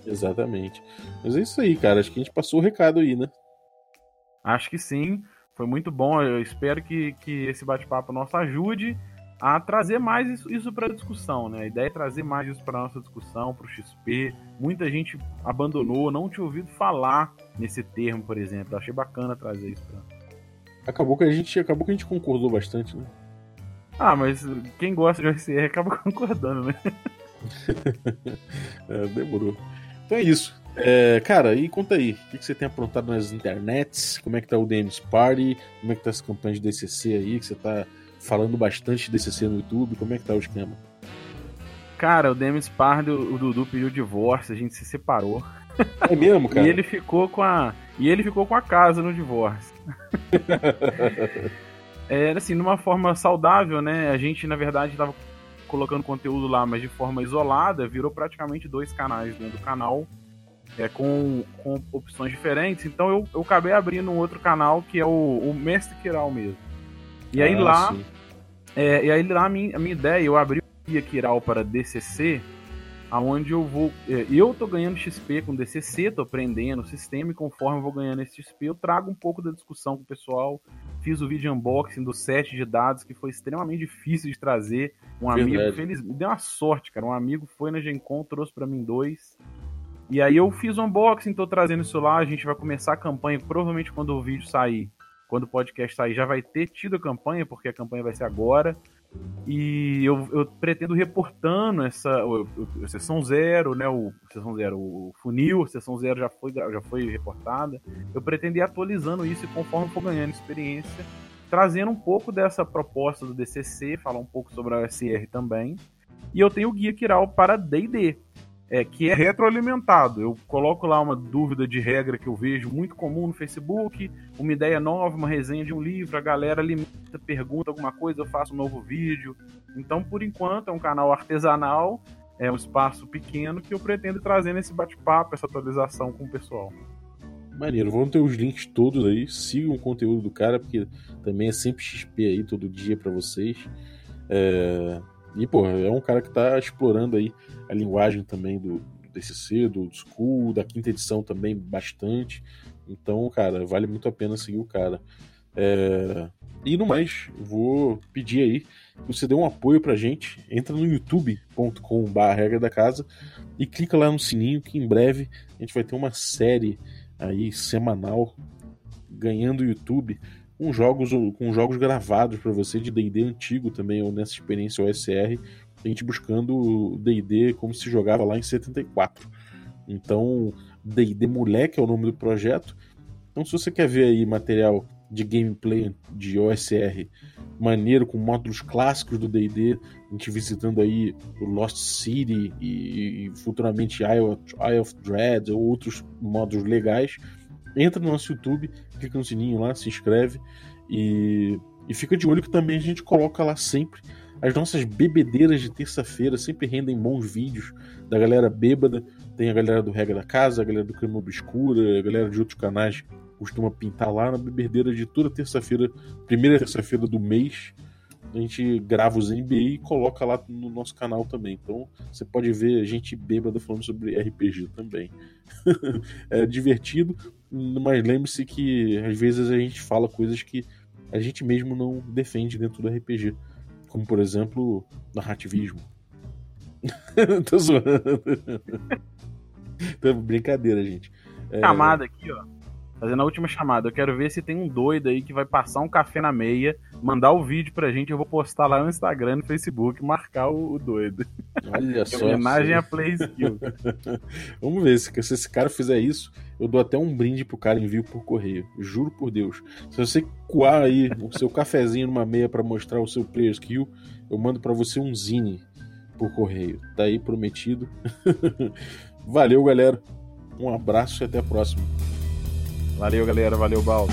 Exatamente. Mas é isso aí, cara. Acho que a gente passou o recado aí, né? Acho que sim. Foi muito bom. Eu espero que, que esse bate-papo nosso ajude a trazer mais isso, isso para a discussão, né? A ideia é trazer mais isso para nossa discussão, para o XP. Muita gente abandonou, não tinha ouvido falar nesse termo, por exemplo. Eu achei bacana trazer isso para Acabou que a gente, acabou que a gente concordou bastante, né? Ah, mas quem gosta de OSR acaba [laughs] concordando, né? [laughs] é, demorou. Então é isso. É, cara, e conta aí, o que, que, você tem aprontado nas internets? Como é que tá o DMs Party? Como é que tá as campanhas de DCC aí? Que você tá falando bastante de DCC no YouTube? Como é que tá o esquema? Cara, o DMs Party, o Dudu pediu divórcio, a gente se separou. É mesmo, [laughs] cara? e ele ficou com a e ele ficou com a casa no divórcio. [laughs] é, assim, numa forma saudável, né? A gente, na verdade, estava colocando conteúdo lá, mas de forma isolada, virou praticamente dois canais dentro do canal, é, com, com opções diferentes. Então eu, eu acabei abrindo um outro canal que é o, o Mestre Kiral mesmo. E aí ah, lá. É, e aí lá a minha, a minha ideia, eu abri o Guia Kiral para DCC aonde eu vou. É, eu tô ganhando XP com DCC, tô aprendendo o sistema e conforme eu vou ganhando esse XP, eu trago um pouco da discussão com o pessoal. Fiz o vídeo unboxing do set de dados, que foi extremamente difícil de trazer. Um Verdade. amigo feliz, deu uma sorte, cara. Um amigo foi na Gen Con, trouxe para mim dois. E aí eu fiz o unboxing, tô trazendo isso lá. A gente vai começar a campanha, provavelmente quando o vídeo sair, quando o podcast sair, já vai ter tido a campanha, porque a campanha vai ser agora. E eu, eu pretendo reportando essa o, o, sessão zero, né? O sessão zero, o funil, sessão zero já foi, já foi reportada. Eu pretendo ir atualizando isso e conforme for ganhando experiência, trazendo um pouco dessa proposta do DCC, falar um pouco sobre a SR também. E eu tenho o guia Kiral para D&D, é, que é retroalimentado. Eu coloco lá uma dúvida de regra que eu vejo muito comum no Facebook, uma ideia nova, uma resenha de um livro, a galera alimenta, pergunta alguma coisa, eu faço um novo vídeo. Então, por enquanto, é um canal artesanal, é um espaço pequeno que eu pretendo trazer nesse bate-papo, essa atualização com o pessoal. Maneiro, vamos ter os links todos aí, sigam o conteúdo do cara, porque também é sempre XP aí todo dia para vocês. É... E, pô, é um cara que tá explorando aí a linguagem também do, DCC, do School, da quinta edição também bastante. Então, cara, vale muito a pena seguir o cara. É... E no mais, vou pedir aí que você dê um apoio pra gente. Entra no youtube.com.br regra da casa e clica lá no sininho que em breve a gente vai ter uma série aí semanal ganhando YouTube com jogos, com jogos gravados para você de D&D antigo também, ou nessa experiência OSR, a gente buscando D&D como se jogava lá em 74. Então, D&D Moleque é o nome do projeto. Então, se você quer ver aí material de gameplay de OSR maneiro, com módulos clássicos do D&D, a gente visitando aí o Lost City e, e futuramente Isle, Isle of Dread ou outros módulos legais, entra no nosso YouTube, clica no sininho lá, se inscreve e, e fica de olho que também a gente coloca lá sempre as nossas bebedeiras de terça-feira sempre rendem bons vídeos da galera bêbada. Tem a galera do Regra da Casa, a galera do Crema Obscura, a galera de outros canais costuma pintar lá na bebedeira de toda terça-feira, primeira terça-feira do mês. A gente grava os NBA e coloca lá no nosso canal também. Então você pode ver a gente bêbada falando sobre RPG também. [laughs] é divertido, mas lembre-se que às vezes a gente fala coisas que a gente mesmo não defende dentro do RPG. Como, por exemplo, narrativismo. [laughs] Tô zoando. [laughs] então, brincadeira, gente. É... Chamada aqui, ó. Fazendo a última chamada. Eu quero ver se tem um doido aí que vai passar um café na meia, mandar o vídeo pra gente. Eu vou postar lá no Instagram, no Facebook, marcar o, o doido. Olha só. homenagem a Play Skill. [laughs] Vamos ver. Se, se esse cara fizer isso, eu dou até um brinde pro cara envio por correio. Juro por Deus. Se você coar aí o seu cafezinho numa meia para mostrar o seu player skill, eu mando para você um zine por correio. Tá aí prometido. [laughs] Valeu, galera. Um abraço e até a próxima. Valeu, galera. Valeu, Baldo.